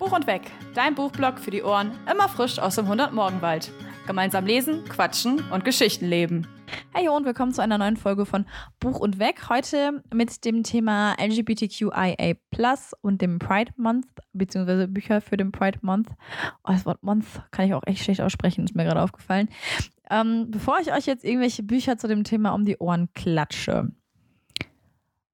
Buch und Weg, dein Buchblog für die Ohren, immer frisch aus dem 100-Morgenwald. Gemeinsam lesen, quatschen und Geschichten leben. Hey und willkommen zu einer neuen Folge von Buch und Weg. Heute mit dem Thema LGBTQIA und dem Pride Month, beziehungsweise Bücher für den Pride Month. Oh, das Wort Month kann ich auch echt schlecht aussprechen, ist mir gerade aufgefallen. Ähm, bevor ich euch jetzt irgendwelche Bücher zu dem Thema um die Ohren klatsche,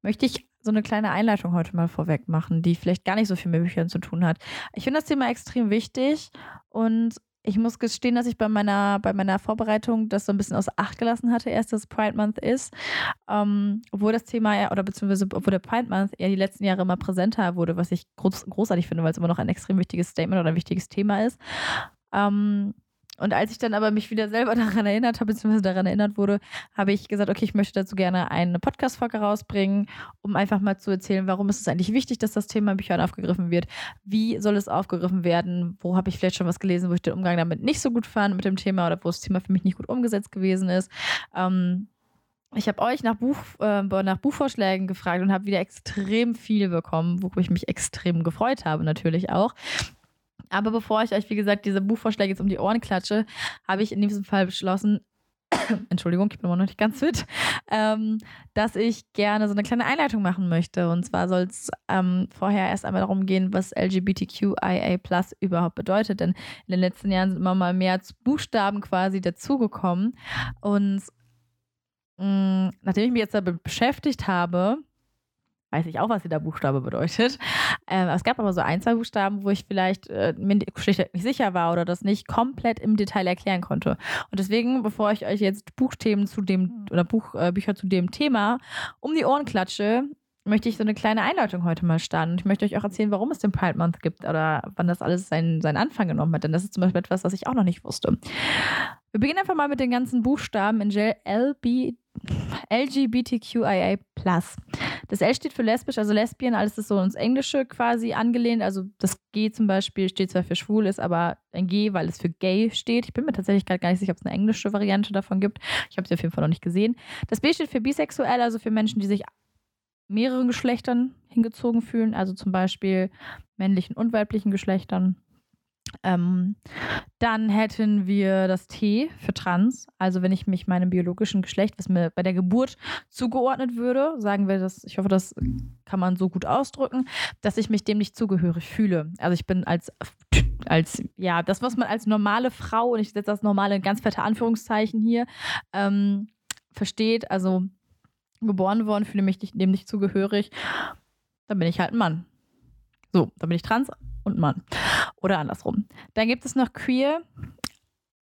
möchte ich so eine kleine Einleitung heute mal vorweg machen, die vielleicht gar nicht so viel mit Büchern zu tun hat. Ich finde das Thema extrem wichtig und ich muss gestehen, dass ich bei meiner, bei meiner Vorbereitung das so ein bisschen aus Acht gelassen hatte, erst dass Pride Month ist. Ähm, obwohl das Thema oder beziehungsweise obwohl der Pride Month ja die letzten Jahre immer präsenter wurde, was ich groß, großartig finde, weil es immer noch ein extrem wichtiges Statement oder ein wichtiges Thema ist. Ähm, und als ich dann aber mich wieder selber daran erinnert habe, beziehungsweise daran erinnert wurde, habe ich gesagt, okay, ich möchte dazu gerne eine Podcast-Folge rausbringen, um einfach mal zu erzählen, warum ist es eigentlich wichtig, dass das Thema Büchern aufgegriffen wird? Wie soll es aufgegriffen werden? Wo habe ich vielleicht schon was gelesen, wo ich den Umgang damit nicht so gut fand mit dem Thema oder wo das Thema für mich nicht gut umgesetzt gewesen ist? Ähm, ich habe euch nach, Buch, äh, nach Buchvorschlägen gefragt und habe wieder extrem viel bekommen, worüber ich mich extrem gefreut habe, natürlich auch. Aber bevor ich euch, wie gesagt, diese Buchvorschläge jetzt um die Ohren klatsche, habe ich in diesem Fall beschlossen, Entschuldigung, ich bin immer noch nicht ganz fit, ähm, dass ich gerne so eine kleine Einleitung machen möchte. Und zwar soll es ähm, vorher erst einmal darum gehen, was LGBTQIA überhaupt bedeutet. Denn in den letzten Jahren sind immer mal mehr Buchstaben quasi dazugekommen. Und mh, mm, nachdem ich mich jetzt damit beschäftigt habe, weiß ich auch, was jeder Buchstabe bedeutet. Ähm, es gab aber so ein, zwei Buchstaben, wo ich vielleicht äh, mir schlicht nicht sicher war oder das nicht komplett im Detail erklären konnte. Und deswegen, bevor ich euch jetzt Buchthemen zu dem oder Buchbücher äh, zu dem Thema um die Ohren klatsche, möchte ich so eine kleine Einleitung heute mal starten. Und ich möchte euch auch erzählen, warum es den Pride Month gibt oder wann das alles seinen, seinen Anfang genommen hat. Denn das ist zum Beispiel etwas, was ich auch noch nicht wusste. Wir beginnen einfach mal mit den ganzen Buchstaben in LB, LGBTQIA. Das L steht für lesbisch, also Lesbian, alles ist so ins Englische quasi angelehnt. Also das G zum Beispiel steht zwar für schwul, ist aber ein G, weil es für gay steht. Ich bin mir tatsächlich gerade gar nicht sicher, ob es eine englische Variante davon gibt. Ich habe sie auf jeden Fall noch nicht gesehen. Das B steht für bisexuell, also für Menschen, die sich mehreren Geschlechtern hingezogen fühlen, also zum Beispiel männlichen und weiblichen Geschlechtern. Ähm, dann hätten wir das T für trans. Also wenn ich mich meinem biologischen Geschlecht, was mir bei der Geburt zugeordnet würde, sagen wir das, ich hoffe, das kann man so gut ausdrücken, dass ich mich dem nicht zugehörig fühle. Also ich bin als, als ja, das, was man als normale Frau, und ich setze das normale in ganz fette Anführungszeichen hier, ähm, versteht, also geboren worden, fühle mich dem nicht zugehörig, dann bin ich halt ein Mann. So, dann bin ich trans und Mann. Oder andersrum. Dann gibt es noch queer.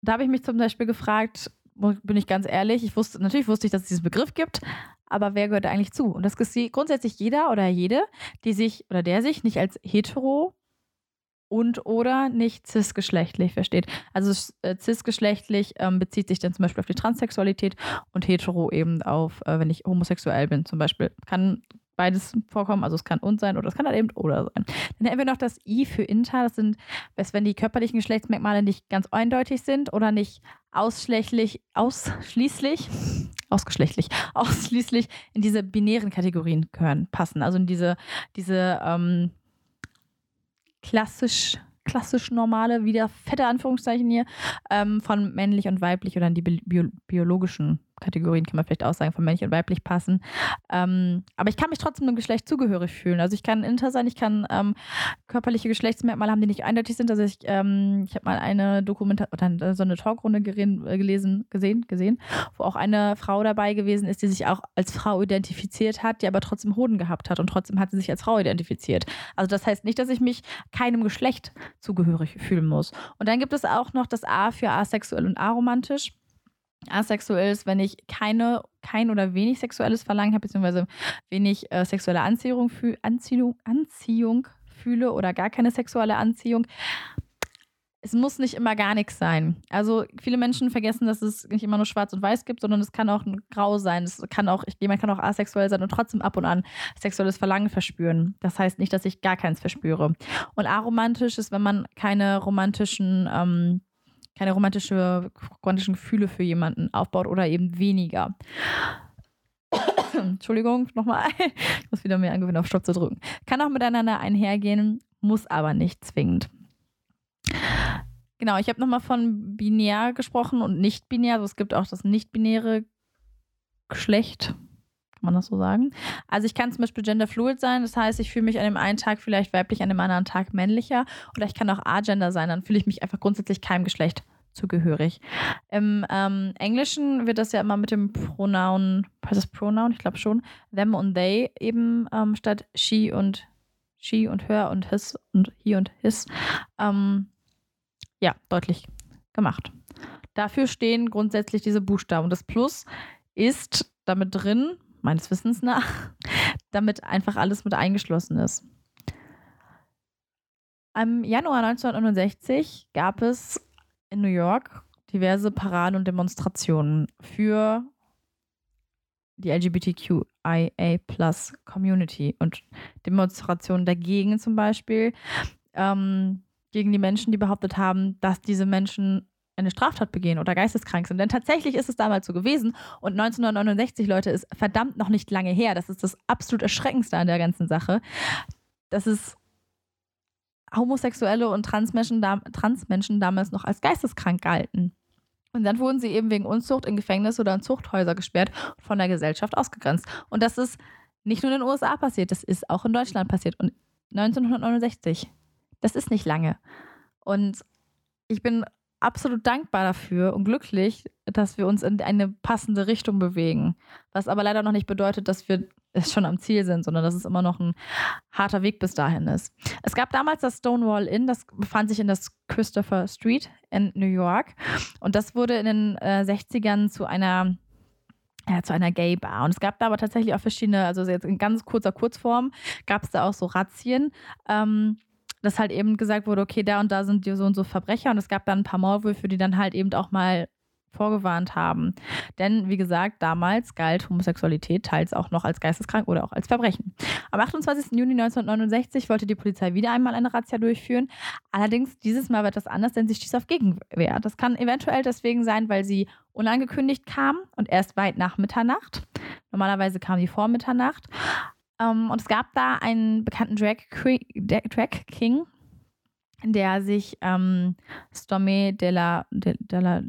Da habe ich mich zum Beispiel gefragt, bin ich ganz ehrlich, ich wusste, natürlich wusste ich, dass es diesen Begriff gibt, aber wer gehört eigentlich zu? Und das ist grundsätzlich jeder oder jede, die sich oder der sich nicht als hetero und oder nicht cisgeschlechtlich versteht. Also äh, cisgeschlechtlich ähm, bezieht sich dann zum Beispiel auf die Transsexualität und hetero eben auf, äh, wenn ich homosexuell bin zum Beispiel. Kann beides vorkommen. Also es kann und sein oder es kann halt eben oder sein. Dann hätten wir noch das I für inter. Das sind, wenn die körperlichen Geschlechtsmerkmale nicht ganz eindeutig sind oder nicht ausschließlich, ausschließlich, ausgeschlechtlich, ausschließlich in diese binären Kategorien gehören, passen. Also in diese, diese ähm, klassisch klassisch normale, wieder fette Anführungszeichen hier, ähm, von männlich und weiblich oder in die bio biologischen Kategorien kann man vielleicht auch sagen, von männlich und weiblich passen. Ähm, aber ich kann mich trotzdem einem Geschlecht zugehörig fühlen. Also ich kann inter sein, ich kann ähm, körperliche Geschlechtsmerkmale haben, die nicht eindeutig sind. Also ich, ähm, ich habe mal eine Dokumentation oder so eine Talkrunde äh, gelesen, gesehen, gesehen, wo auch eine Frau dabei gewesen ist, die sich auch als Frau identifiziert hat, die aber trotzdem Hoden gehabt hat und trotzdem hat sie sich als Frau identifiziert. Also das heißt nicht, dass ich mich keinem Geschlecht zugehörig fühlen muss. Und dann gibt es auch noch das A für asexuell und aromantisch. Asexuell ist, wenn ich keine, kein oder wenig sexuelles Verlangen habe, beziehungsweise wenig äh, sexuelle Anziehung, fühl, Anziehung, Anziehung fühle oder gar keine sexuelle Anziehung. Es muss nicht immer gar nichts sein. Also viele Menschen vergessen, dass es nicht immer nur schwarz und weiß gibt, sondern es kann auch ein grau sein. Es kann auch, jemand kann auch asexuell sein und trotzdem ab und an sexuelles Verlangen verspüren. Das heißt nicht, dass ich gar keins verspüre. Und aromantisch ist, wenn man keine romantischen ähm, keine romantische, romantischen Gefühle für jemanden aufbaut oder eben weniger. Entschuldigung, nochmal. Ich muss wieder mehr angewöhnen, auf Stopp zu drücken. Kann auch miteinander einhergehen. muss aber nicht zwingend. Genau, ich habe nochmal von binär gesprochen und nicht binär. Also es gibt auch das nicht-binäre Geschlecht. Kann man das so sagen? Also ich kann zum Beispiel genderfluid sein, das heißt, ich fühle mich an dem einen Tag vielleicht weiblich, an dem anderen Tag männlicher. Oder ich kann auch agender sein, dann fühle ich mich einfach grundsätzlich keinem Geschlecht zugehörig. Im ähm, Englischen wird das ja immer mit dem Pronoun, was ist das Pronoun? Ich glaube schon, them und they eben ähm, statt she und she und her und his und he und his ähm, ja, deutlich gemacht. Dafür stehen grundsätzlich diese Buchstaben. Das Plus ist damit drin, meines Wissens nach, damit einfach alles mit eingeschlossen ist. Im Januar 1969 gab es in New York diverse Paraden und Demonstrationen für die LGBTQIA Plus Community und Demonstrationen dagegen zum Beispiel. Ähm, gegen die Menschen, die behauptet haben, dass diese Menschen eine Straftat begehen oder geisteskrank sind. Denn tatsächlich ist es damals so gewesen und 1969, Leute, ist verdammt noch nicht lange her. Das ist das absolut Erschreckendste an der ganzen Sache. Dass es Homosexuelle und Transmenschen, Transmenschen damals noch als geisteskrank galten. Und dann wurden sie eben wegen Unzucht in Gefängnisse oder in Zuchthäuser gesperrt und von der Gesellschaft ausgegrenzt. Und das ist nicht nur in den USA passiert, das ist auch in Deutschland passiert. Und 1969 das ist nicht lange. Und ich bin absolut dankbar dafür und glücklich, dass wir uns in eine passende Richtung bewegen. Was aber leider noch nicht bedeutet, dass wir schon am Ziel sind, sondern dass es immer noch ein harter Weg bis dahin ist. Es gab damals das Stonewall Inn, das befand sich in das Christopher Street in New York. Und das wurde in den äh, 60ern zu einer ja, zu einer Gay Bar. Und es gab da aber tatsächlich auch verschiedene, also jetzt in ganz kurzer Kurzform, gab es da auch so Razzien. Ähm, dass halt eben gesagt wurde, okay, da und da sind so und so Verbrecher und es gab dann ein paar Maulwürfe, die dann halt eben auch mal vorgewarnt haben. Denn, wie gesagt, damals galt Homosexualität teils auch noch als geisteskrank oder auch als Verbrechen. Am 28. Juni 1969 wollte die Polizei wieder einmal eine Razzia durchführen. Allerdings dieses Mal wird das anders, denn sie stieß auf Gegenwehr. Das kann eventuell deswegen sein, weil sie unangekündigt kam und erst weit nach Mitternacht. Normalerweise kam die vor Mitternacht. Ähm, und es gab da einen bekannten Drag, Drag King, der sich ähm, Storme de la, de, la,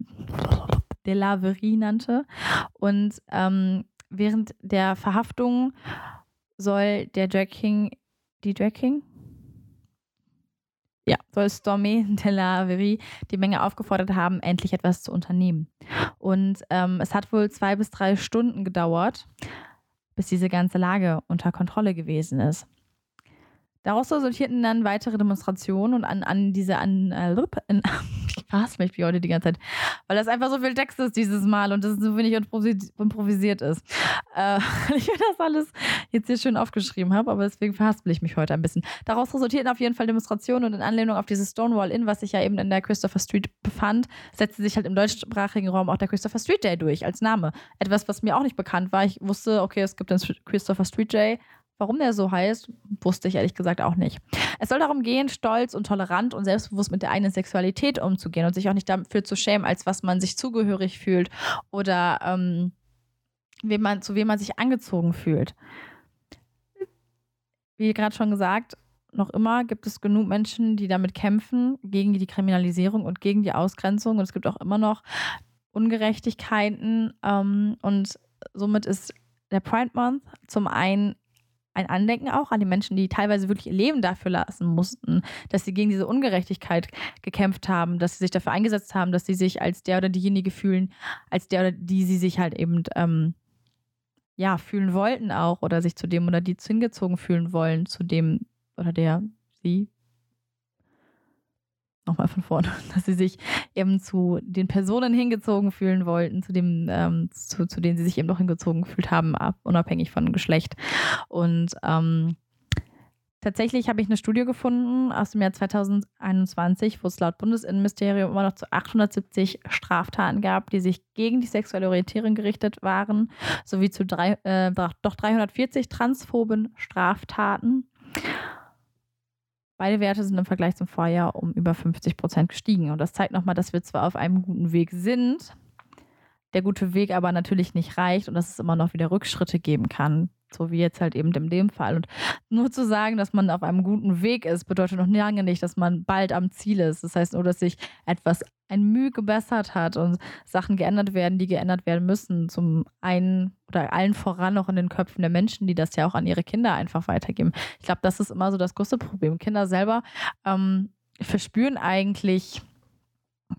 de la Verie nannte. Und ähm, während der Verhaftung soll der Drag King, die Drag King? Ja, soll Storme de la Verie die Menge aufgefordert haben, endlich etwas zu unternehmen. Und ähm, es hat wohl zwei bis drei Stunden gedauert, bis diese ganze Lage unter Kontrolle gewesen ist. Daraus resultierten dann weitere Demonstrationen und an, an diese an, äh, ich hasse mich heute die ganze Zeit, weil das einfach so viel Text ist dieses Mal und das so wenig improvisiert ist. Äh, ich mir das alles jetzt hier schön aufgeschrieben habe, aber deswegen verhaspel ich mich heute ein bisschen. Daraus resultierten auf jeden Fall Demonstrationen und in Anlehnung auf dieses Stonewall Inn, was sich ja eben in der Christopher Street befand, setzte sich halt im deutschsprachigen Raum auch der Christopher Street Day durch als Name. Etwas, was mir auch nicht bekannt war. Ich wusste, okay, es gibt den Christopher Street Day, Warum der so heißt, wusste ich ehrlich gesagt auch nicht. Es soll darum gehen, stolz und tolerant und selbstbewusst mit der eigenen Sexualität umzugehen und sich auch nicht dafür zu schämen, als was man sich zugehörig fühlt oder ähm, wem man, zu wem man sich angezogen fühlt. Wie gerade schon gesagt, noch immer gibt es genug Menschen, die damit kämpfen, gegen die Kriminalisierung und gegen die Ausgrenzung. Und es gibt auch immer noch Ungerechtigkeiten. Ähm, und somit ist der Pride Month zum einen ein Andenken auch an die Menschen, die teilweise wirklich ihr Leben dafür lassen mussten, dass sie gegen diese Ungerechtigkeit gekämpft haben, dass sie sich dafür eingesetzt haben, dass sie sich als der oder diejenige fühlen, als der oder die sie sich halt eben ähm, ja fühlen wollten auch oder sich zu dem oder die hingezogen fühlen wollen, zu dem oder der sie nochmal von vorne, dass sie sich eben zu den Personen hingezogen fühlen wollten, zu dem, ähm, zu, zu denen sie sich eben noch hingezogen gefühlt haben, ab, unabhängig von Geschlecht. Und ähm, tatsächlich habe ich eine Studie gefunden aus dem Jahr 2021, wo es laut Bundesinnenministerium immer noch zu 870 Straftaten gab, die sich gegen die sexuelle Orientierung gerichtet waren, sowie zu drei, äh, doch 340 transphoben Straftaten. Beide Werte sind im Vergleich zum Vorjahr um über 50 Prozent gestiegen. Und das zeigt nochmal, dass wir zwar auf einem guten Weg sind, der gute Weg aber natürlich nicht reicht und dass es immer noch wieder Rückschritte geben kann. So wie jetzt halt eben in dem Fall. Und nur zu sagen, dass man auf einem guten Weg ist, bedeutet noch lange nicht, dass man bald am Ziel ist. Das heißt nur, dass sich etwas ein Mühe gebessert hat und Sachen geändert werden, die geändert werden müssen. Zum einen oder allen voran auch in den Köpfen der Menschen, die das ja auch an ihre Kinder einfach weitergeben. Ich glaube, das ist immer so das größte Problem. Kinder selber ähm, verspüren eigentlich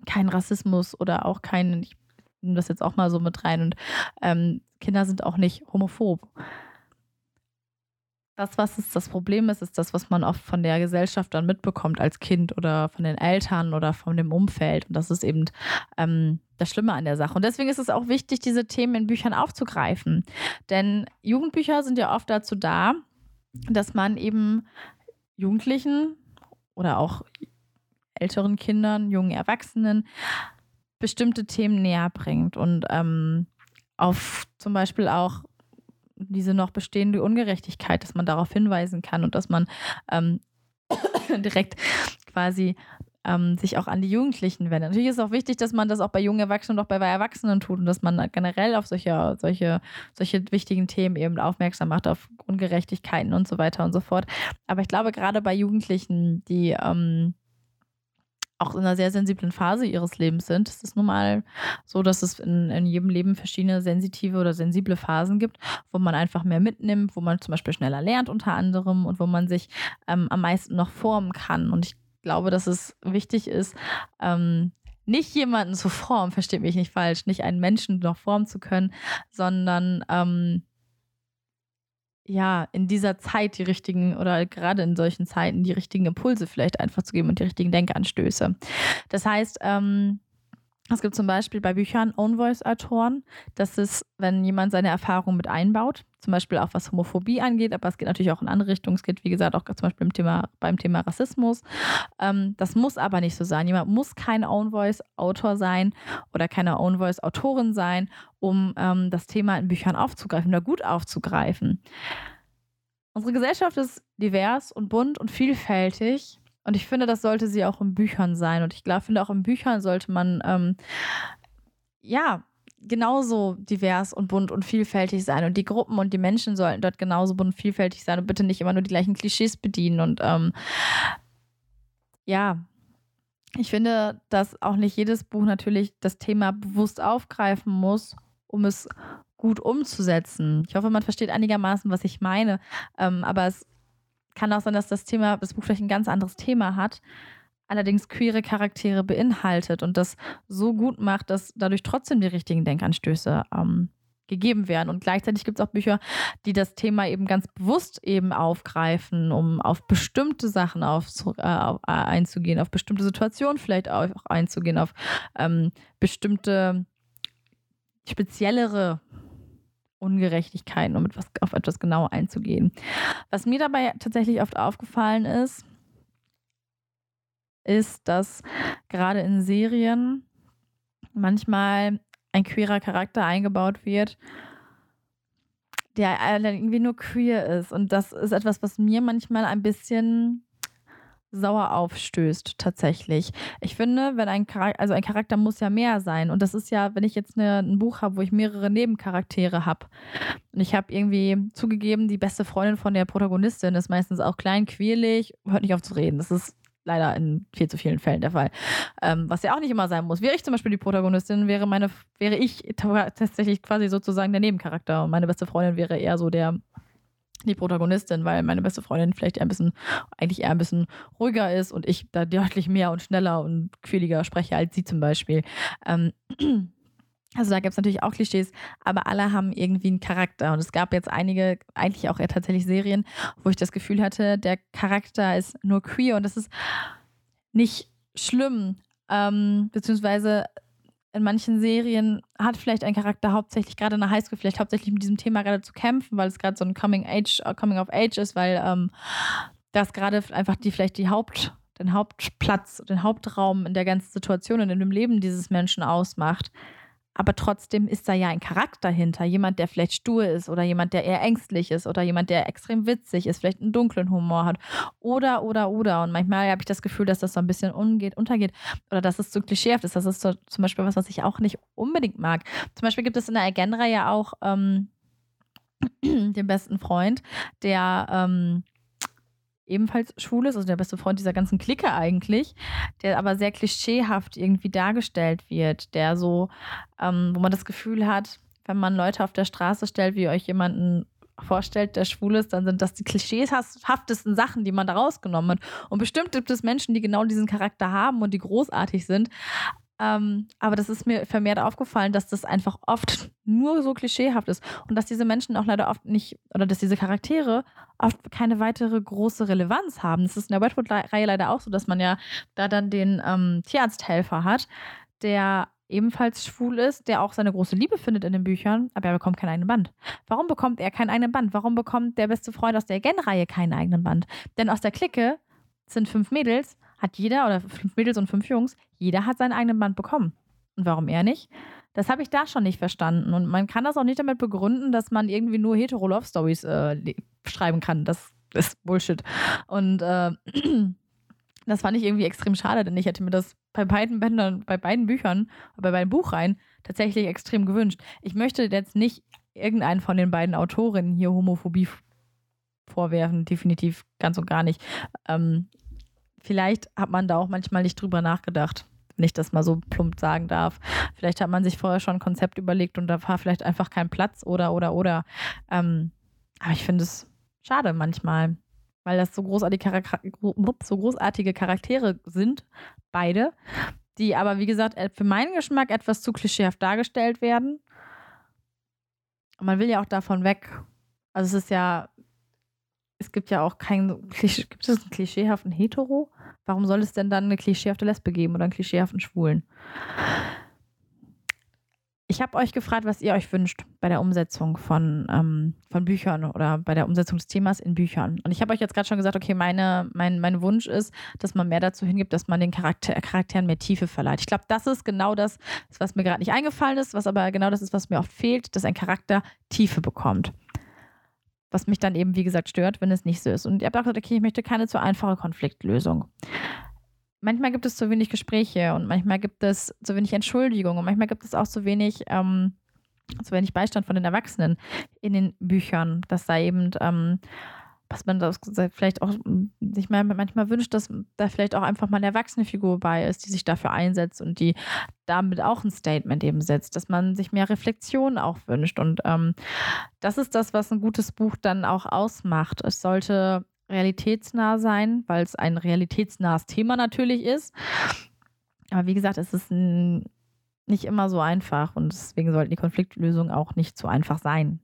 keinen Rassismus oder auch keinen, ich nehme das jetzt auch mal so mit rein, und ähm, Kinder sind auch nicht homophob. Das, was ist das Problem ist, ist das, was man oft von der Gesellschaft dann mitbekommt als Kind oder von den Eltern oder von dem Umfeld. Und das ist eben ähm, das Schlimme an der Sache. Und deswegen ist es auch wichtig, diese Themen in Büchern aufzugreifen. Denn Jugendbücher sind ja oft dazu da, dass man eben Jugendlichen oder auch älteren Kindern, jungen Erwachsenen bestimmte Themen näher bringt und ähm, auf zum Beispiel auch diese noch bestehende Ungerechtigkeit, dass man darauf hinweisen kann und dass man ähm, direkt quasi ähm, sich auch an die Jugendlichen wendet. Natürlich ist es auch wichtig, dass man das auch bei jungen Erwachsenen und auch bei Erwachsenen tut und dass man generell auf solche, solche, solche wichtigen Themen eben aufmerksam macht, auf Ungerechtigkeiten und so weiter und so fort. Aber ich glaube, gerade bei Jugendlichen, die ähm, auch in einer sehr sensiblen Phase ihres Lebens sind. Es ist nun mal so, dass es in, in, jedem Leben verschiedene sensitive oder sensible Phasen gibt, wo man einfach mehr mitnimmt, wo man zum Beispiel schneller lernt unter anderem und wo man sich ähm, am meisten noch formen kann. Und ich glaube, dass es wichtig ist, ähm, nicht jemanden zu formen, versteht mich nicht falsch, nicht einen Menschen noch formen zu können, sondern ähm, ja, in dieser Zeit die richtigen oder gerade in solchen Zeiten die richtigen Impulse vielleicht einfach zu geben und die richtigen Denkanstöße. Das heißt, ähm, es gibt zum Beispiel bei Büchern Own-Voice-Autoren, dass es, wenn jemand seine Erfahrungen mit einbaut, zum Beispiel auch was Homophobie angeht, aber es geht natürlich auch in andere Richtungen. Es geht, wie gesagt, auch zum Beispiel beim Thema, beim Thema Rassismus. Ähm, das muss aber nicht so sein. Jemand muss kein Own-Voice-Autor sein oder keine Own-Voice-Autorin sein, um ähm, das Thema in Büchern aufzugreifen oder gut aufzugreifen. Unsere Gesellschaft ist divers und bunt und vielfältig. Und ich finde, das sollte sie auch in Büchern sein. Und ich glaube, finde auch in Büchern sollte man ähm, ja genauso divers und bunt und vielfältig sein. Und die Gruppen und die Menschen sollten dort genauso bunt und vielfältig sein und bitte nicht immer nur die gleichen Klischees bedienen. Und ähm, ja, ich finde, dass auch nicht jedes Buch natürlich das Thema bewusst aufgreifen muss, um es gut umzusetzen. Ich hoffe, man versteht einigermaßen, was ich meine. Ähm, aber es kann auch sein, dass das Thema, das Buch vielleicht ein ganz anderes Thema hat, allerdings queere Charaktere beinhaltet und das so gut macht, dass dadurch trotzdem die richtigen Denkanstöße ähm, gegeben werden. Und gleichzeitig gibt es auch Bücher, die das Thema eben ganz bewusst eben aufgreifen, um auf bestimmte Sachen auf, äh, äh, einzugehen, auf bestimmte Situationen vielleicht auch einzugehen, auf ähm, bestimmte speziellere Ungerechtigkeiten, um etwas, auf etwas genauer einzugehen. Was mir dabei tatsächlich oft aufgefallen ist, ist, dass gerade in Serien manchmal ein queerer Charakter eingebaut wird, der irgendwie nur queer ist. Und das ist etwas, was mir manchmal ein bisschen sauer aufstößt, tatsächlich. Ich finde, wenn ein Charakter, also ein Charakter muss ja mehr sein. Und das ist ja, wenn ich jetzt eine, ein Buch habe, wo ich mehrere Nebencharaktere habe. Und ich habe irgendwie zugegeben, die beste Freundin von der Protagonistin ist meistens auch klein, quirlig, hört nicht auf zu reden. Das ist leider in viel zu vielen Fällen der Fall. Ähm, was ja auch nicht immer sein muss. Wäre ich zum Beispiel die Protagonistin, wäre meine, wäre ich tatsächlich quasi sozusagen der Nebencharakter. Und meine beste Freundin wäre eher so der die Protagonistin, weil meine beste Freundin vielleicht eher ein bisschen, eigentlich eher ein bisschen ruhiger ist und ich da deutlich mehr und schneller und quäliger spreche als sie zum Beispiel. Ähm, also da gibt es natürlich auch Klischees, aber alle haben irgendwie einen Charakter. Und es gab jetzt einige, eigentlich auch eher tatsächlich Serien, wo ich das Gefühl hatte, der Charakter ist nur queer und das ist nicht schlimm. Ähm, beziehungsweise in manchen Serien hat vielleicht ein Charakter hauptsächlich, gerade in der Highschool, vielleicht hauptsächlich mit diesem Thema gerade zu kämpfen, weil es gerade so ein Coming Age, uh, Coming of Age ist, weil ähm, das gerade einfach die vielleicht die Haupt, den Hauptplatz, den Hauptraum in der ganzen Situation und in dem Leben dieses Menschen ausmacht. Aber trotzdem ist da ja ein Charakter hinter. Jemand, der vielleicht stur ist oder jemand, der eher ängstlich ist oder jemand, der extrem witzig ist, vielleicht einen dunklen Humor hat. Oder, oder, oder. Und manchmal habe ich das Gefühl, dass das so ein bisschen umgeht, untergeht oder dass es zu klischeehaft ist. Das ist so, zum Beispiel was, was ich auch nicht unbedingt mag. Zum Beispiel gibt es in der Again-Reihe auch ähm, den besten Freund, der. Ähm, ebenfalls schwul ist, also der beste Freund dieser ganzen Clique eigentlich, der aber sehr klischeehaft irgendwie dargestellt wird, der so, ähm, wo man das Gefühl hat, wenn man Leute auf der Straße stellt, wie euch jemanden vorstellt, der schwul ist, dann sind das die klischeehaftesten Sachen, die man da rausgenommen hat. Und bestimmt gibt es Menschen, die genau diesen Charakter haben und die großartig sind. Ähm, aber das ist mir vermehrt aufgefallen, dass das einfach oft nur so klischeehaft ist und dass diese Menschen auch leider oft nicht, oder dass diese Charaktere oft keine weitere große Relevanz haben. Das ist in der Wetwood-Reihe leider auch so, dass man ja da dann den ähm, Tierarzthelfer hat, der ebenfalls schwul ist, der auch seine große Liebe findet in den Büchern, aber er bekommt keinen eigenen Band. Warum bekommt er keinen eigenen Band? Warum bekommt der beste Freund aus der Gen-Reihe keinen eigenen Band? Denn aus der Clique sind fünf Mädels hat jeder, oder fünf Mädels und fünf Jungs, jeder hat seinen eigenen Band bekommen. Und warum er nicht? Das habe ich da schon nicht verstanden. Und man kann das auch nicht damit begründen, dass man irgendwie nur Hetero-Love-Stories äh, schreiben kann. Das ist Bullshit. Und äh, das fand ich irgendwie extrem schade, denn ich hätte mir das bei beiden Bändern, bei beiden Büchern, bei beiden Buchreihen tatsächlich extrem gewünscht. Ich möchte jetzt nicht irgendeinen von den beiden Autorinnen hier Homophobie vorwerfen, definitiv ganz und gar nicht. Ähm, vielleicht hat man da auch manchmal nicht drüber nachgedacht. Wenn ich das mal so plump sagen darf. Vielleicht hat man sich vorher schon ein Konzept überlegt und da war vielleicht einfach kein Platz oder, oder, oder. Ähm, aber ich finde es schade manchmal, weil das so großartige, so großartige Charaktere sind, beide, die aber, wie gesagt, für meinen Geschmack etwas zu klischeehaft dargestellt werden. Und man will ja auch davon weg. Also es ist ja es gibt ja auch keinen gibt es einen klischeehaften Hetero? Warum soll es denn dann eine klischeehafte Lesbe geben oder einen klischeehaften Schwulen? Ich habe euch gefragt, was ihr euch wünscht bei der Umsetzung von, ähm, von Büchern oder bei der Umsetzung des Themas in Büchern. Und ich habe euch jetzt gerade schon gesagt, okay, meine, mein, mein Wunsch ist, dass man mehr dazu hingibt, dass man den Charakter, Charakteren mehr Tiefe verleiht. Ich glaube, das ist genau das, was mir gerade nicht eingefallen ist, was aber genau das ist, was mir oft fehlt, dass ein Charakter Tiefe bekommt was mich dann eben, wie gesagt, stört, wenn es nicht so ist. Und ich habe auch gesagt, okay, ich möchte keine zu einfache Konfliktlösung. Manchmal gibt es zu wenig Gespräche und manchmal gibt es zu wenig Entschuldigung und manchmal gibt es auch zu wenig, ähm, zu wenig Beistand von den Erwachsenen in den Büchern, dass da eben ähm, was man das vielleicht auch sich manchmal wünscht, dass da vielleicht auch einfach mal eine erwachsene Figur bei ist, die sich dafür einsetzt und die damit auch ein Statement eben setzt, dass man sich mehr Reflexion auch wünscht. Und ähm, das ist das, was ein gutes Buch dann auch ausmacht. Es sollte realitätsnah sein, weil es ein realitätsnahes Thema natürlich ist. Aber wie gesagt, es ist ein, nicht immer so einfach und deswegen sollten die Konfliktlösungen auch nicht so einfach sein.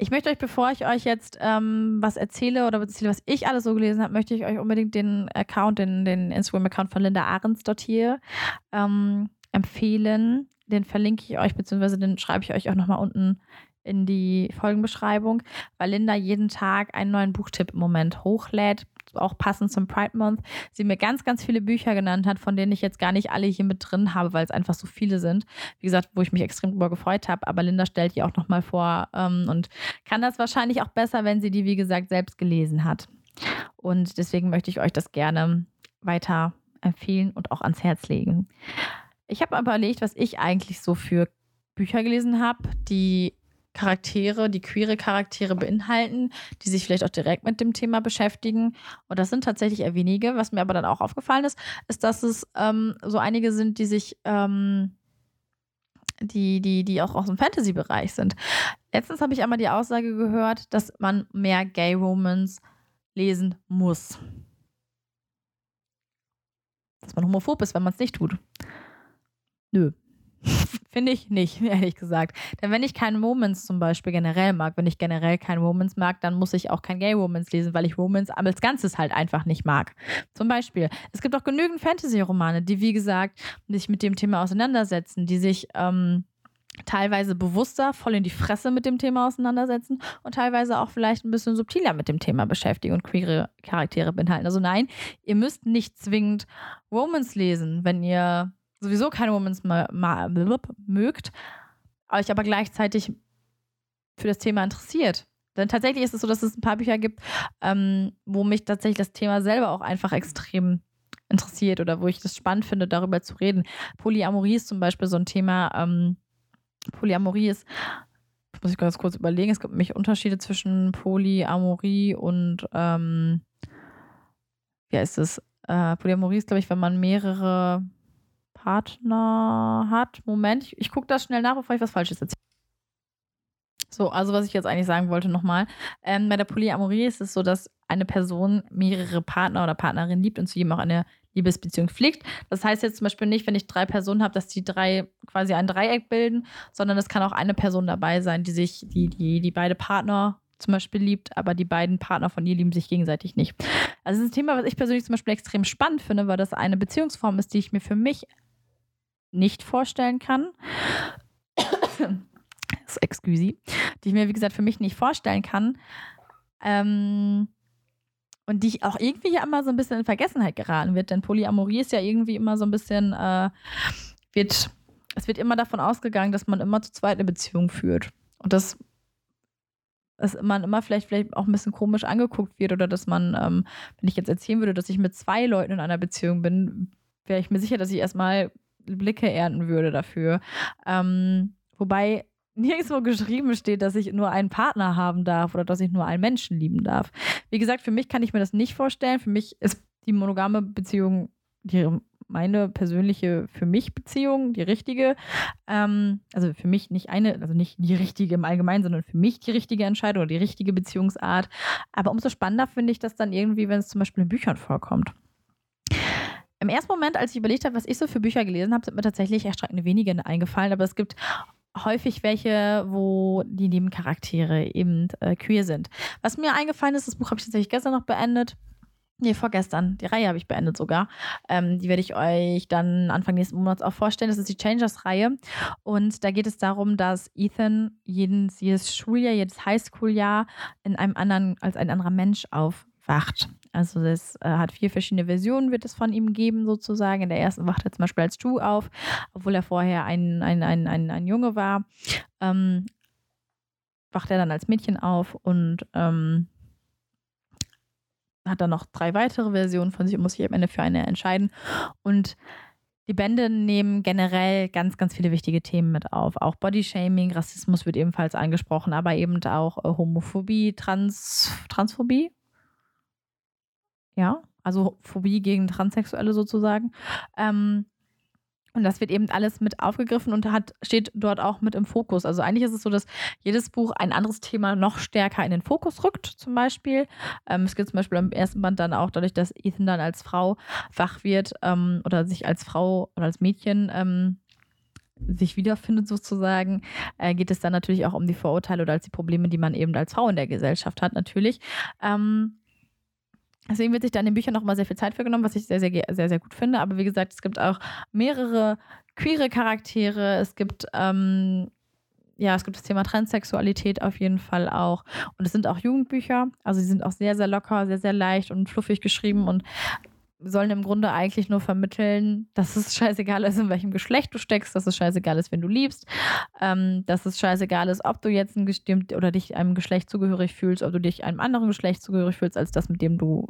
Ich möchte euch, bevor ich euch jetzt ähm, was erzähle oder erzähle, was ich alles so gelesen habe, möchte ich euch unbedingt den Account, den, den Instagram-Account von Linda Ahrens dort hier ähm, empfehlen. Den verlinke ich euch, beziehungsweise den schreibe ich euch auch nochmal unten in die Folgenbeschreibung, weil Linda jeden Tag einen neuen Buchtipp im Moment hochlädt, auch passend zum Pride Month, sie mir ganz, ganz viele Bücher genannt hat, von denen ich jetzt gar nicht alle hier mit drin habe, weil es einfach so viele sind. Wie gesagt, wo ich mich extrem drüber gefreut habe. Aber Linda stellt die auch nochmal vor ähm, und kann das wahrscheinlich auch besser, wenn sie die, wie gesagt, selbst gelesen hat. Und deswegen möchte ich euch das gerne weiter empfehlen und auch ans Herz legen. Ich habe aber überlegt, was ich eigentlich so für Bücher gelesen habe, die Charaktere, die queere Charaktere beinhalten, die sich vielleicht auch direkt mit dem Thema beschäftigen. Und das sind tatsächlich eher wenige. Was mir aber dann auch aufgefallen ist, ist, dass es ähm, so einige sind, die sich, ähm, die, die, die auch aus dem Fantasy-Bereich sind. Letztens habe ich einmal die Aussage gehört, dass man mehr Gay Romans lesen muss. Dass man homophob ist, wenn man es nicht tut. Nö, Finde ich nicht, ehrlich gesagt. Denn wenn ich keine Moments zum Beispiel generell mag, wenn ich generell keine Moments mag, dann muss ich auch kein Gay Moments lesen, weil ich Moments als Ganzes halt einfach nicht mag. Zum Beispiel, es gibt auch genügend Fantasy-Romane, die, wie gesagt, sich mit dem Thema auseinandersetzen, die sich ähm, teilweise bewusster voll in die Fresse mit dem Thema auseinandersetzen und teilweise auch vielleicht ein bisschen subtiler mit dem Thema beschäftigen und queere Charaktere beinhalten. Also nein, ihr müsst nicht zwingend Romans lesen, wenn ihr sowieso keine Womans mögt, euch aber gleichzeitig für das Thema interessiert. Denn tatsächlich ist es so, dass es ein paar Bücher gibt, ähm, wo mich tatsächlich das Thema selber auch einfach extrem interessiert oder wo ich das spannend finde, darüber zu reden. Polyamorie ist zum Beispiel so ein Thema. Ähm, Polyamorie ist, muss ich ganz kurz überlegen, es gibt nämlich Unterschiede zwischen Polyamorie und, ähm, wie heißt es? Äh, Polyamorie ist, glaube ich, wenn man mehrere Partner hat. Moment, ich, ich gucke das schnell nach, bevor ich was Falsches erzähle. So, also was ich jetzt eigentlich sagen wollte nochmal. Ähm, bei der Polyamorie ist es so, dass eine Person mehrere Partner oder Partnerinnen liebt und zu jedem auch eine Liebesbeziehung pflegt. Das heißt jetzt zum Beispiel nicht, wenn ich drei Personen habe, dass die drei quasi ein Dreieck bilden, sondern es kann auch eine Person dabei sein, die sich, die, die, die beide Partner zum Beispiel liebt, aber die beiden Partner von ihr lieben sich gegenseitig nicht. Also das ist ein Thema, was ich persönlich zum Beispiel extrem spannend finde, weil das eine Beziehungsform ist, die ich mir für mich nicht vorstellen kann. Excuse, die ich mir, wie gesagt, für mich nicht vorstellen kann. Ähm, und die ich auch irgendwie ja immer so ein bisschen in Vergessenheit geraten wird, denn Polyamorie ist ja irgendwie immer so ein bisschen, äh, wird, es wird immer davon ausgegangen, dass man immer zu zweit eine Beziehung führt. Und dass, dass man immer vielleicht, vielleicht auch ein bisschen komisch angeguckt wird oder dass man, ähm, wenn ich jetzt erzählen würde, dass ich mit zwei Leuten in einer Beziehung bin, wäre ich mir sicher, dass ich erstmal Blicke ernten würde dafür. Ähm, wobei nirgendwo geschrieben steht, dass ich nur einen Partner haben darf oder dass ich nur einen Menschen lieben darf. Wie gesagt, für mich kann ich mir das nicht vorstellen. Für mich ist die monogame Beziehung die, meine persönliche für mich Beziehung, die richtige. Ähm, also für mich nicht eine, also nicht die richtige im Allgemeinen, sondern für mich die richtige Entscheidung oder die richtige Beziehungsart. Aber umso spannender finde ich das dann irgendwie, wenn es zum Beispiel in Büchern vorkommt. Im ersten Moment, als ich überlegt habe, was ich so für Bücher gelesen habe, sind mir tatsächlich erschreckend wenige eingefallen, aber es gibt häufig welche, wo die Nebencharaktere eben äh, queer sind. Was mir eingefallen ist, das Buch habe ich tatsächlich gestern noch beendet. Nee, vorgestern. Die Reihe habe ich beendet sogar. Ähm, die werde ich euch dann Anfang nächsten Monats auch vorstellen. Das ist die Changers-Reihe. Und da geht es darum, dass Ethan jedes, jedes Schuljahr, jedes Highschool-Jahr in einem anderen, als ein anderer Mensch aufwacht. Also es äh, hat vier verschiedene Versionen, wird es von ihm geben, sozusagen. In der ersten wacht er zum Beispiel als Drew auf, obwohl er vorher ein, ein, ein, ein, ein Junge war. Ähm, wacht er dann als Mädchen auf und ähm, hat dann noch drei weitere Versionen von sich und muss sich am Ende für eine entscheiden. Und die Bände nehmen generell ganz, ganz viele wichtige Themen mit auf. Auch Bodyshaming, Rassismus wird ebenfalls angesprochen, aber eben auch äh, Homophobie, Trans, Transphobie, ja, also Phobie gegen Transsexuelle sozusagen. Ähm, und das wird eben alles mit aufgegriffen und hat, steht dort auch mit im Fokus. Also eigentlich ist es so, dass jedes Buch ein anderes Thema noch stärker in den Fokus rückt, zum Beispiel. Ähm, es geht zum Beispiel im ersten Band dann auch dadurch, dass Ethan dann als Frau wach wird ähm, oder sich als Frau oder als Mädchen ähm, sich wiederfindet sozusagen, äh, geht es dann natürlich auch um die Vorurteile oder als die Probleme, die man eben als Frau in der Gesellschaft hat, natürlich. Ähm, Deswegen wird sich da in den Büchern noch mal sehr viel Zeit für genommen, was ich sehr, sehr, sehr, sehr gut finde. Aber wie gesagt, es gibt auch mehrere queere Charaktere. Es gibt, ähm, ja, es gibt das Thema Transsexualität auf jeden Fall auch. Und es sind auch Jugendbücher. Also sie sind auch sehr, sehr locker, sehr, sehr leicht und fluffig geschrieben und sollen im Grunde eigentlich nur vermitteln, dass es scheißegal ist, in welchem Geschlecht du steckst, dass es scheißegal ist, wenn du liebst, ähm, dass es scheißegal ist, ob du jetzt ein gestimmt oder dich einem Geschlecht zugehörig fühlst, ob du dich einem anderen Geschlecht zugehörig fühlst, als das, mit dem du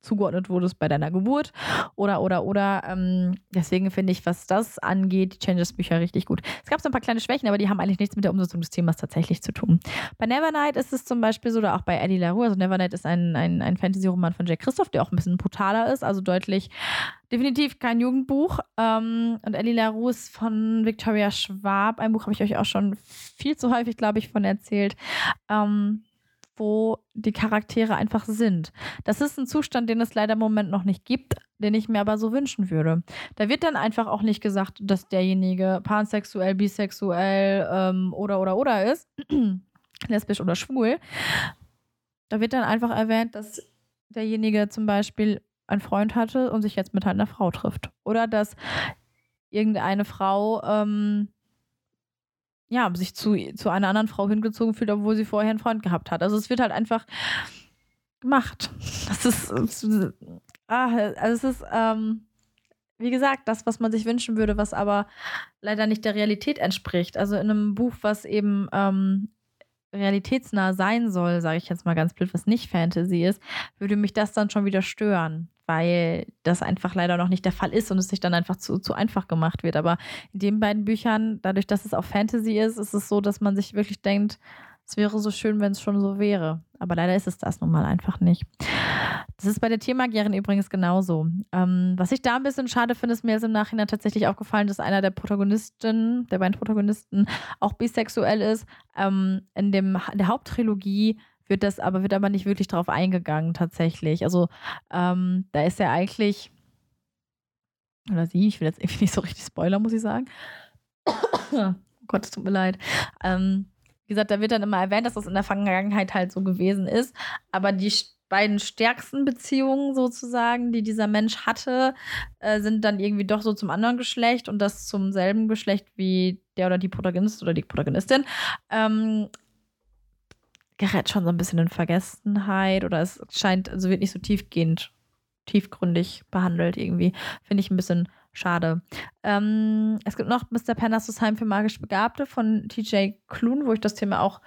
zugeordnet wurdest bei deiner Geburt oder, oder, oder. Ähm, deswegen finde ich, was das angeht, die Changes-Bücher richtig gut. Es gab so ein paar kleine Schwächen, aber die haben eigentlich nichts mit der Umsetzung des Themas tatsächlich zu tun. Bei Nevernight ist es zum Beispiel so, oder auch bei Eddie LaRue, also Nevernight ist ein, ein, ein Fantasy-Roman von Jack Christoph, der auch ein bisschen brutaler ist, also deutlich, definitiv kein Jugendbuch. Ähm, und Eddie LaRue ist von Victoria Schwab, ein Buch habe ich euch auch schon viel zu häufig, glaube ich, von erzählt. Ähm, wo die Charaktere einfach sind. Das ist ein Zustand, den es leider im Moment noch nicht gibt, den ich mir aber so wünschen würde. Da wird dann einfach auch nicht gesagt, dass derjenige pansexuell, bisexuell ähm, oder oder oder ist, lesbisch oder schwul. Da wird dann einfach erwähnt, dass derjenige zum Beispiel einen Freund hatte und sich jetzt mit einer Frau trifft. Oder dass irgendeine Frau ähm, ja, sich zu, zu einer anderen Frau hingezogen fühlt, obwohl sie vorher einen Freund gehabt hat. Also es wird halt einfach gemacht. Das ist, ah, also es ist, ähm, wie gesagt, das, was man sich wünschen würde, was aber leider nicht der Realität entspricht. Also in einem Buch, was eben ähm, realitätsnah sein soll, sage ich jetzt mal ganz blöd, was nicht Fantasy ist, würde mich das dann schon wieder stören, weil das einfach leider noch nicht der Fall ist und es sich dann einfach zu, zu einfach gemacht wird. Aber in den beiden Büchern, dadurch, dass es auch Fantasy ist, ist es so, dass man sich wirklich denkt, es wäre so schön, wenn es schon so wäre. Aber leider ist es das nun mal einfach nicht. Das ist bei der Tiermagierin übrigens genauso. Ähm, was ich da ein bisschen schade finde, ist mir jetzt im Nachhinein tatsächlich aufgefallen, dass einer der Protagonisten, der beiden Protagonisten, auch bisexuell ist. Ähm, in, dem, in der Haupttrilogie wird das aber, wird aber nicht wirklich drauf eingegangen, tatsächlich. Also ähm, da ist er eigentlich, oder sie, ich will jetzt irgendwie nicht so richtig Spoiler, muss ich sagen. oh Gott, es tut mir leid. Ähm, wie gesagt, da wird dann immer erwähnt, dass das in der Vergangenheit halt so gewesen ist. Aber die beiden stärksten Beziehungen sozusagen, die dieser Mensch hatte, äh, sind dann irgendwie doch so zum anderen Geschlecht und das zum selben Geschlecht wie der oder die Protagonist oder die Protagonistin. Ähm, gerät schon so ein bisschen in Vergessenheit oder es scheint, also wird nicht so tiefgehend, tiefgründig behandelt irgendwie. Finde ich ein bisschen Schade. Ähm, es gibt noch Mr. Parnassus Heim für magisch Begabte von TJ Klun, wo ich das Thema auch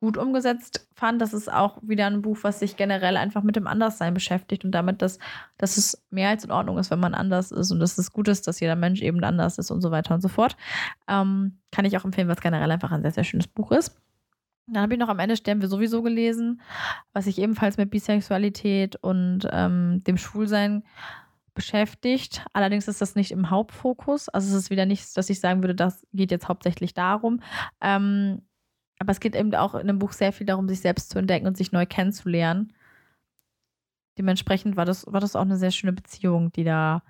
gut umgesetzt fand. Das ist auch wieder ein Buch, was sich generell einfach mit dem Anderssein beschäftigt und damit, dass, dass es mehr als in Ordnung ist, wenn man anders ist und dass es gut ist, dass jeder Mensch eben anders ist und so weiter und so fort. Ähm, kann ich auch empfehlen, was generell einfach ein sehr, sehr schönes Buch ist. Dann habe ich noch am Ende Sterben wir sowieso gelesen, was sich ebenfalls mit Bisexualität und ähm, dem Schwulsein beschäftigt. Allerdings ist das nicht im Hauptfokus. Also es ist wieder nichts, dass ich sagen würde, das geht jetzt hauptsächlich darum. Ähm, aber es geht eben auch in dem Buch sehr viel darum, sich selbst zu entdecken und sich neu kennenzulernen. Dementsprechend war das, war das auch eine sehr schöne Beziehung, die da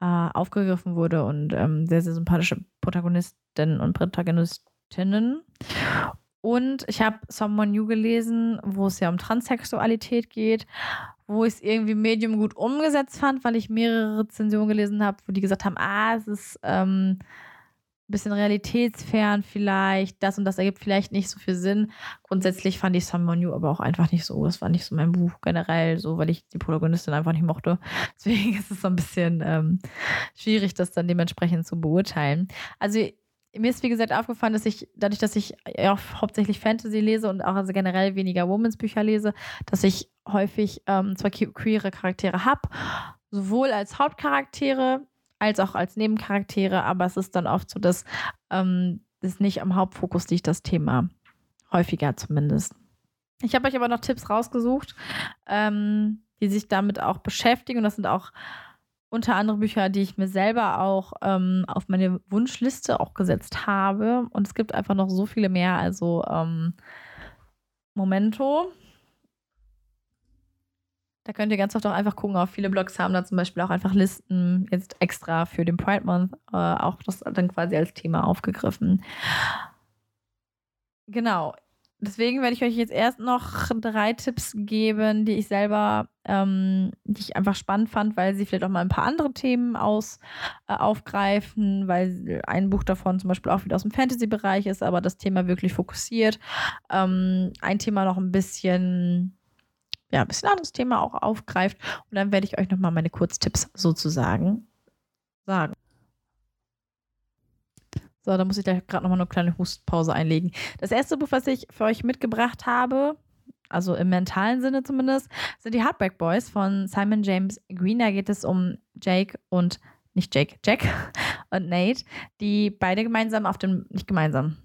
äh, aufgegriffen wurde und ähm, sehr, sehr sympathische Protagonistinnen und Protagonistinnen. Und ich habe Someone New gelesen, wo es ja um Transsexualität geht, wo ich es irgendwie Medium gut umgesetzt fand, weil ich mehrere Rezensionen gelesen habe, wo die gesagt haben, ah, es ist ähm, ein bisschen realitätsfern vielleicht, das und das ergibt vielleicht nicht so viel Sinn. Grundsätzlich fand ich Someone New aber auch einfach nicht so. Das war nicht so mein Buch generell, so, weil ich die Protagonistin einfach nicht mochte. Deswegen ist es so ein bisschen ähm, schwierig, das dann dementsprechend zu beurteilen. Also mir ist wie gesagt aufgefallen, dass ich, dadurch, dass ich ja auch hauptsächlich Fantasy lese und auch also generell weniger Womans Bücher lese, dass ich häufig ähm, zwar queere Charaktere habe, sowohl als Hauptcharaktere als auch als Nebencharaktere, aber es ist dann oft so, dass ähm, es nicht am Hauptfokus liegt, das Thema. Häufiger zumindest. Ich habe euch aber noch Tipps rausgesucht, ähm, die sich damit auch beschäftigen und das sind auch unter anderem Bücher, die ich mir selber auch ähm, auf meine Wunschliste auch gesetzt habe. Und es gibt einfach noch so viele mehr. Also ähm, Momento. Da könnt ihr ganz oft auch einfach gucken. Auch viele Blogs haben da zum Beispiel auch einfach Listen jetzt extra für den Pride Month äh, auch das dann quasi als Thema aufgegriffen. Genau deswegen werde ich euch jetzt erst noch drei Tipps geben, die ich selber, ähm, die ich einfach spannend fand, weil sie vielleicht auch mal ein paar andere Themen aus, äh, aufgreifen, weil ein Buch davon zum Beispiel auch wieder aus dem Fantasy-Bereich ist, aber das Thema wirklich fokussiert. Ähm, ein Thema noch ein bisschen ja, ein bisschen anderes Thema auch aufgreift. Und dann werde ich euch nochmal meine Kurztipps sozusagen sagen. So, da muss ich gleich gerade nochmal eine kleine Hustpause einlegen. Das erste Buch, was ich für euch mitgebracht habe, also im mentalen Sinne zumindest, sind die Heartbreak Boys von Simon James Green. Da geht es um Jake und, nicht Jake, Jack und Nate, die beide gemeinsam auf dem, nicht gemeinsam,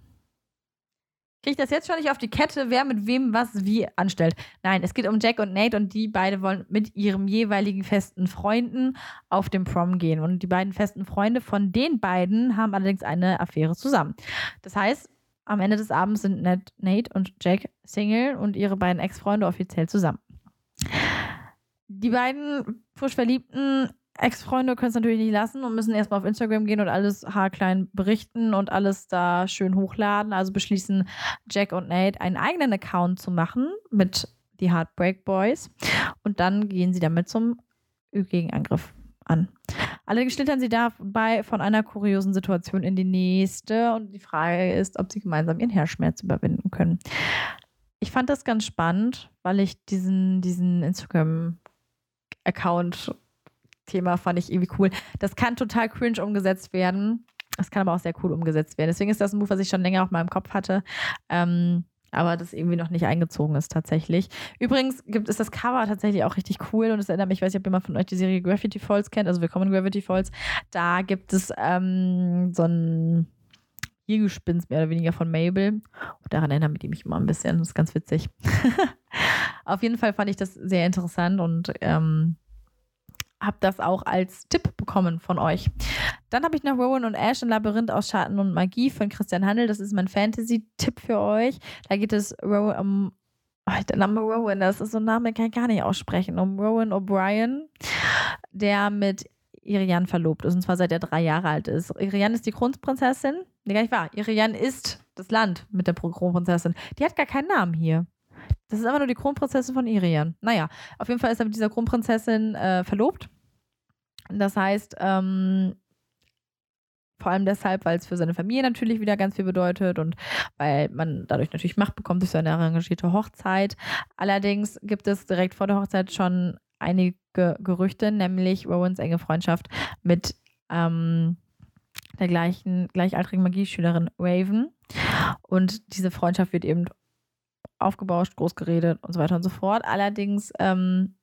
kriege ich das jetzt schon nicht auf die Kette, wer mit wem was wie anstellt. Nein, es geht um Jack und Nate und die beide wollen mit ihrem jeweiligen festen Freunden auf dem Prom gehen. Und die beiden festen Freunde von den beiden haben allerdings eine Affäre zusammen. Das heißt, am Ende des Abends sind Nate und Jack Single und ihre beiden Ex-Freunde offiziell zusammen. Die beiden frisch Verliebten Ex-Freunde können es natürlich nicht lassen und müssen erstmal auf Instagram gehen und alles haarklein berichten und alles da schön hochladen. Also beschließen Jack und Nate einen eigenen Account zu machen mit die Heartbreak Boys und dann gehen sie damit zum Gegenangriff an. Allerdings schlittern sie dabei von einer kuriosen Situation in die nächste und die Frage ist, ob sie gemeinsam ihren Herzschmerz überwinden können. Ich fand das ganz spannend, weil ich diesen, diesen Instagram-Account Thema fand ich irgendwie cool. Das kann total cringe umgesetzt werden. Das kann aber auch sehr cool umgesetzt werden. Deswegen ist das ein Buch, was ich schon länger auf meinem Kopf hatte. Ähm, aber das irgendwie noch nicht eingezogen ist tatsächlich. Übrigens gibt es das Cover tatsächlich auch richtig cool und es erinnert mich, ich weiß nicht, ob jemand von euch die Serie Graffiti Falls kennt, also Willkommen in Gravity Falls. Da gibt es ähm, so ein Hirgespinst mehr oder weniger von Mabel. Und daran erinnert mich immer ein bisschen. Das ist ganz witzig. Auf jeden Fall fand ich das sehr interessant und ähm, habe das auch als Tipp bekommen von euch. Dann habe ich noch Rowan und Ash, ein Labyrinth aus Schatten und Magie von Christian Handel. Das ist mein Fantasy-Tipp für euch. Da geht es Rowan um. Oh, der Name Rowan, das ist so ein Name, den kann ich gar nicht aussprechen. Um Rowan O'Brien, der mit Irian verlobt ist, und zwar seit er drei Jahre alt ist. Irian ist die Kronprinzessin. Nee, gar nicht wahr. Irian ist das Land mit der Kronprinzessin. Die hat gar keinen Namen hier. Das ist einfach nur die Kronprinzessin von Irian. Naja, auf jeden Fall ist er mit dieser Kronprinzessin äh, verlobt. Das heißt, ähm, vor allem deshalb, weil es für seine Familie natürlich wieder ganz viel bedeutet und weil man dadurch natürlich Macht bekommt durch seine arrangierte Hochzeit. Allerdings gibt es direkt vor der Hochzeit schon einige Gerüchte, nämlich Rowans enge Freundschaft mit ähm, der gleichen, gleichaltrigen Magieschülerin Raven. Und diese Freundschaft wird eben aufgebauscht, groß geredet und so weiter und so fort. Allerdings ähm,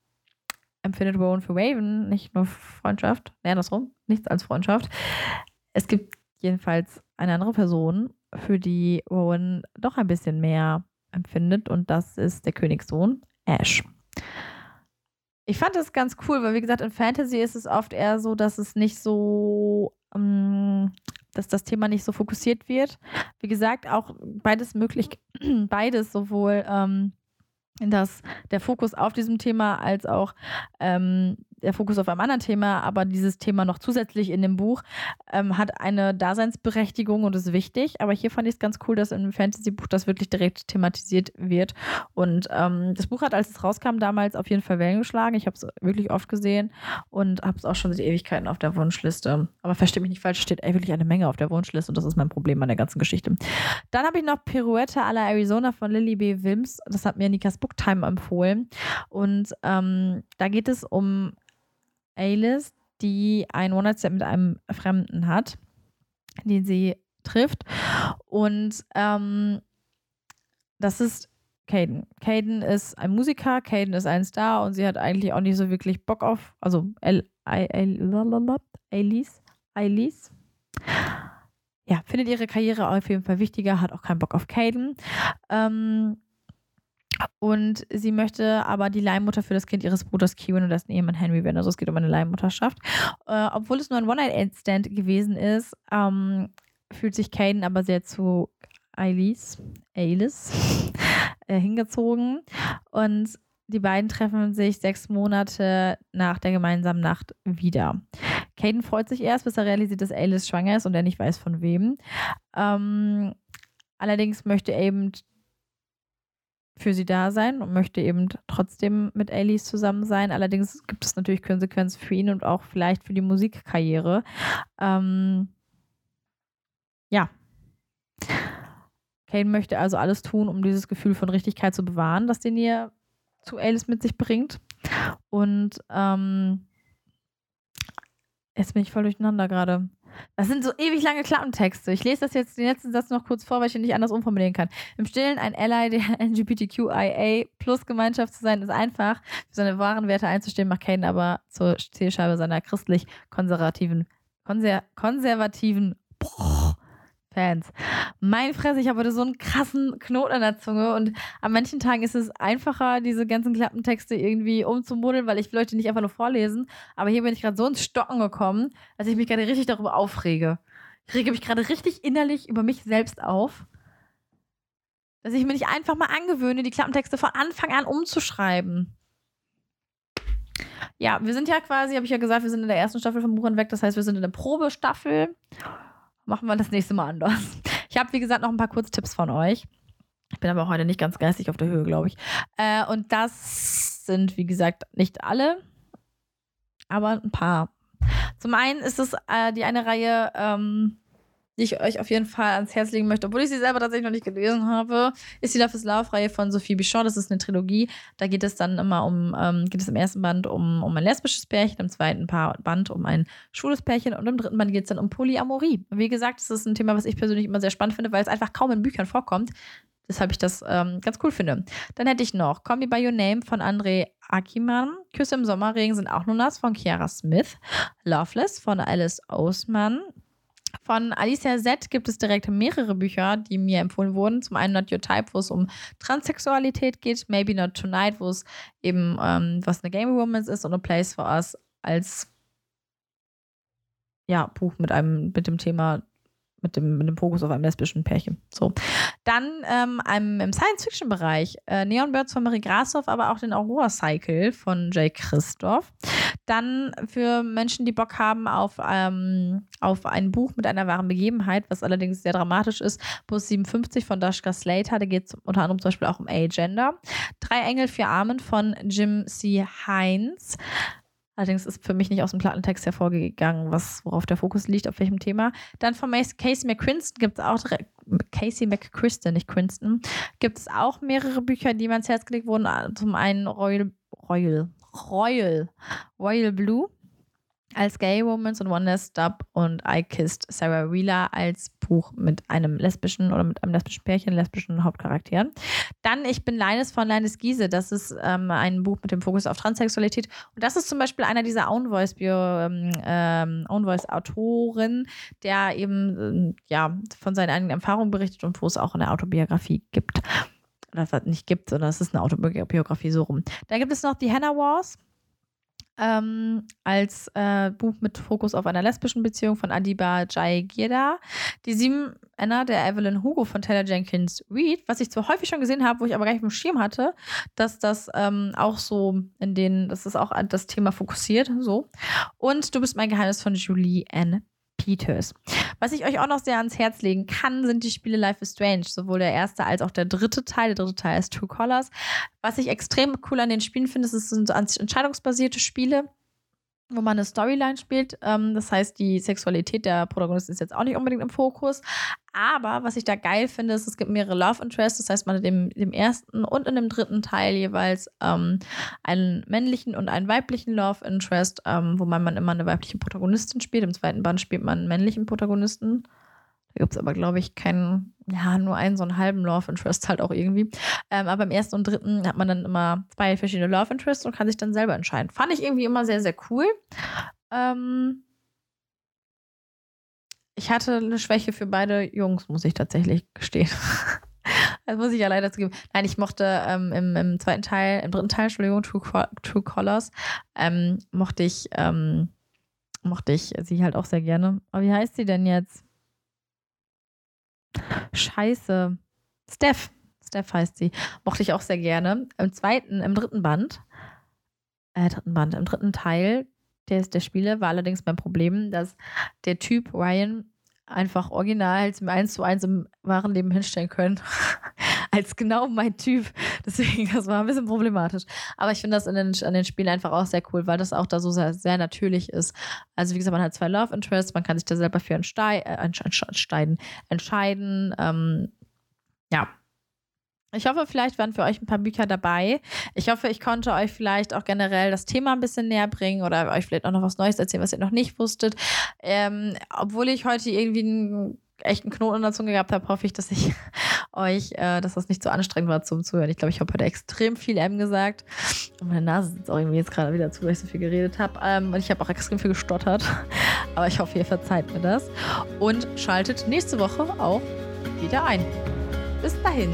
empfindet Rowan für Raven nicht nur Freundschaft, nee, andersrum, nichts als Freundschaft. Es gibt jedenfalls eine andere Person, für die Rowan doch ein bisschen mehr empfindet und das ist der Königssohn Ash. Ich fand das ganz cool, weil wie gesagt, in Fantasy ist es oft eher so, dass es nicht so, ähm, dass das Thema nicht so fokussiert wird. Wie gesagt, auch beides möglich, beides sowohl ähm, dass der Fokus auf diesem Thema als auch ähm, der Fokus auf einem anderen Thema, aber dieses Thema noch zusätzlich in dem Buch ähm, hat eine Daseinsberechtigung und ist wichtig. Aber hier fand ich es ganz cool, dass in einem Fantasy-Buch das wirklich direkt thematisiert wird. Und ähm, das Buch hat, als es rauskam, damals auf jeden Fall Wellen geschlagen. Ich habe es wirklich oft gesehen und habe es auch schon seit Ewigkeiten auf der Wunschliste. Aber verstehe mich nicht falsch, steht wirklich eine Menge auf der Wunschliste und das ist mein Problem an der ganzen Geschichte. Dann habe ich noch Pirouette à la Arizona von Lily B. Wims. Das hat mir Nikas Booktime empfohlen. Und ähm, da geht es um Alice, die ein One-Night-Stand mit einem Fremden hat, den sie trifft. Und ähm, das ist Caden. Caden ist ein Musiker, Caden ist ein Star und sie hat eigentlich auch nicht so wirklich Bock auf, also Alice, Alice, ja, findet ihre Karriere auf jeden Fall wichtiger, hat auch keinen Bock auf Caden. Ähm, und sie möchte aber die Leihmutter für das Kind ihres Bruders Kieran und dessen Ehemann Henry werden. Also es geht um eine Leihmutterschaft. Äh, obwohl es nur ein One-Night-Stand gewesen ist, ähm, fühlt sich Caden aber sehr zu Alice, Alice äh, hingezogen. Und die beiden treffen sich sechs Monate nach der gemeinsamen Nacht wieder. Caden freut sich erst, bis er realisiert, dass Alice schwanger ist und er nicht weiß von wem. Ähm, allerdings möchte eben für sie da sein und möchte eben trotzdem mit Alice zusammen sein. Allerdings gibt es natürlich Konsequenzen für ihn und auch vielleicht für die Musikkarriere. Ähm, ja. Kane möchte also alles tun, um dieses Gefühl von Richtigkeit zu bewahren, das den ihr zu Alice mit sich bringt. Und ähm, jetzt bin ich voll durcheinander gerade. Das sind so ewig lange Klappentexte. Ich lese das jetzt den letzten Satz noch kurz vor, weil ich ihn nicht anders umformulieren kann. Im Stillen ein Ally der LGBTQIA plus Gemeinschaft zu sein, ist einfach. Für seine wahren Werte einzustehen, macht Kane aber zur Zielscheibe seiner christlich-konservativen konser konservativen Fans. Mein Fresse, ich habe heute so einen krassen Knoten an der Zunge und an manchen Tagen ist es einfacher, diese ganzen Klappentexte irgendwie umzumodeln, weil ich Leute nicht einfach nur vorlesen. Aber hier bin ich gerade so ins Stocken gekommen, dass ich mich gerade richtig darüber aufrege. Ich rege mich gerade richtig innerlich über mich selbst auf, dass ich mir nicht einfach mal angewöhne, die Klappentexte von Anfang an umzuschreiben. Ja, wir sind ja quasi, habe ich ja gesagt, wir sind in der ersten Staffel von Buch und Weg. Das heißt, wir sind in der Probestaffel machen wir das nächste Mal anders. Ich habe, wie gesagt, noch ein paar Kurztipps von euch. Ich bin aber heute nicht ganz geistig auf der Höhe, glaube ich. Äh, und das sind, wie gesagt, nicht alle, aber ein paar. Zum einen ist es äh, die eine Reihe, ähm, die ich euch auf jeden Fall ans Herz legen möchte, obwohl ich sie selber tatsächlich noch nicht gelesen habe, ist die Love is Love-Reihe von Sophie Bichon. Das ist eine Trilogie. Da geht es dann immer um, ähm, geht es im ersten Band um, um ein lesbisches Pärchen, im zweiten Band um ein schwules Pärchen und im dritten Band geht es dann um Polyamorie. Wie gesagt, das ist ein Thema, was ich persönlich immer sehr spannend finde, weil es einfach kaum in Büchern vorkommt. Deshalb ich das ähm, ganz cool finde. Dann hätte ich noch Call Me By Your Name von André Akiman. Küsse im Sommerregen sind auch nur nass von Kiara Smith. Loveless von Alice Osman. Von Alicia Z gibt es direkt mehrere Bücher, die mir empfohlen wurden. Zum einen Not Your Type, wo es um Transsexualität geht. Maybe Not Tonight, wo es eben ähm, was eine Game Woman ist. Und A Place for Us als ja, Buch mit einem mit dem Thema mit dem, mit dem Fokus auf einem lesbischen Pärchen. So. Dann ähm, einem, im Science-Fiction-Bereich äh, Neon Birds von Marie Grashoff, aber auch den Aurora Cycle von Jay Christoph. Dann für Menschen, die Bock haben auf, ähm, auf ein Buch mit einer wahren Begebenheit, was allerdings sehr dramatisch ist, Bus 57 von Dashka Slater, da geht es unter anderem zum Beispiel auch um A-Gender. Drei Engel, vier Armen von Jim C. Heinz. Allerdings ist für mich nicht aus dem Plattentext hervorgegangen, was, worauf der Fokus liegt, auf welchem Thema. Dann von Casey McCrinston gibt es auch Casey McCrinston, nicht Crinston, gibt es auch mehrere Bücher, die mir ans Herz gelegt wurden. Zum einen Royal, Royal, Royal, Royal Blue als Gay Woman und One Last Stop und I Kissed Sarah Wheeler als Buch mit einem lesbischen oder mit einem lesbischen Pärchen, lesbischen Hauptcharakteren. Dann Ich bin Leines von Leines Giese. Das ist ähm, ein Buch mit dem Fokus auf Transsexualität. Und das ist zum Beispiel einer dieser Own Voice, ähm, ähm, Own Voice Autoren, der eben äh, ja, von seinen eigenen Erfahrungen berichtet und wo es auch eine Autobiografie gibt. Oder was nicht gibt, sondern es ist eine Autobiografie so rum. Da gibt es noch die Hannah Wars ähm, als äh, Buch mit Fokus auf einer lesbischen Beziehung von Adiba Jayagirda. Die sieben Anna der Evelyn Hugo von Taylor Jenkins Reid, was ich zwar häufig schon gesehen habe, wo ich aber gar nicht im Schirm hatte, dass das ähm, auch so in den, das auch das Thema fokussiert, so. Und Du bist mein Geheimnis von Julie Ann Peters. Was ich euch auch noch sehr ans Herz legen kann, sind die Spiele Life is Strange. Sowohl der erste als auch der dritte Teil. Der dritte Teil ist True Colors. Was ich extrem cool an den Spielen finde, ist, es sind entscheidungsbasierte Spiele wo man eine Storyline spielt. Ähm, das heißt, die Sexualität der Protagonisten ist jetzt auch nicht unbedingt im Fokus. Aber was ich da geil finde, ist, es gibt mehrere Love Interests. Das heißt, man hat im, im ersten und in dem dritten Teil jeweils ähm, einen männlichen und einen weiblichen Love Interest, ähm, wo man, man immer eine weibliche Protagonistin spielt. Im zweiten Band spielt man einen männlichen Protagonisten. Da gibt es aber, glaube ich, keinen, ja, nur einen so einen halben Love Interest halt auch irgendwie. Ähm, aber im ersten und dritten hat man dann immer zwei verschiedene Love Interests und kann sich dann selber entscheiden. Fand ich irgendwie immer sehr, sehr cool. Ähm ich hatte eine Schwäche für beide Jungs, muss ich tatsächlich gestehen. das muss ich ja leider zugeben. Nein, ich mochte ähm, im, im, zweiten Teil, im dritten Teil, Entschuldigung, True, True Colors, ähm, mochte ich, ähm, mochte ich sie halt auch sehr gerne. Aber wie heißt sie denn jetzt? Scheiße. Steph. Steph heißt sie. Mochte ich auch sehr gerne. Im zweiten, im dritten Band, äh, dritten Band, im dritten Teil des, der Spiele war allerdings mein Problem, dass der Typ Ryan einfach original mir eins zu eins im wahren Leben hinstellen können. als genau mein Typ. Deswegen, das war ein bisschen problematisch. Aber ich finde das in den, an den Spielen einfach auch sehr cool, weil das auch da so sehr, sehr natürlich ist. Also, wie gesagt, man hat zwei Love Interests, man kann sich da selber für entstei äh, entscheiden. entscheiden. Ähm, ja, ich hoffe, vielleicht waren für euch ein paar Bücher dabei. Ich hoffe, ich konnte euch vielleicht auch generell das Thema ein bisschen näher bringen oder euch vielleicht auch noch was Neues erzählen, was ihr noch nicht wusstet. Ähm, obwohl ich heute irgendwie einen echten Knoten in der Zunge gehabt habe, hoffe ich, dass ich euch, äh, dass das nicht so anstrengend war zum Zuhören. Ich glaube, ich habe heute extrem viel M gesagt. Und meine Nase sitzt auch irgendwie jetzt gerade wieder zu, weil ich so viel geredet habe. Ähm, und ich habe auch extrem viel gestottert. Aber ich hoffe, ihr verzeiht mir das. Und schaltet nächste Woche auch wieder ein. Bis dahin.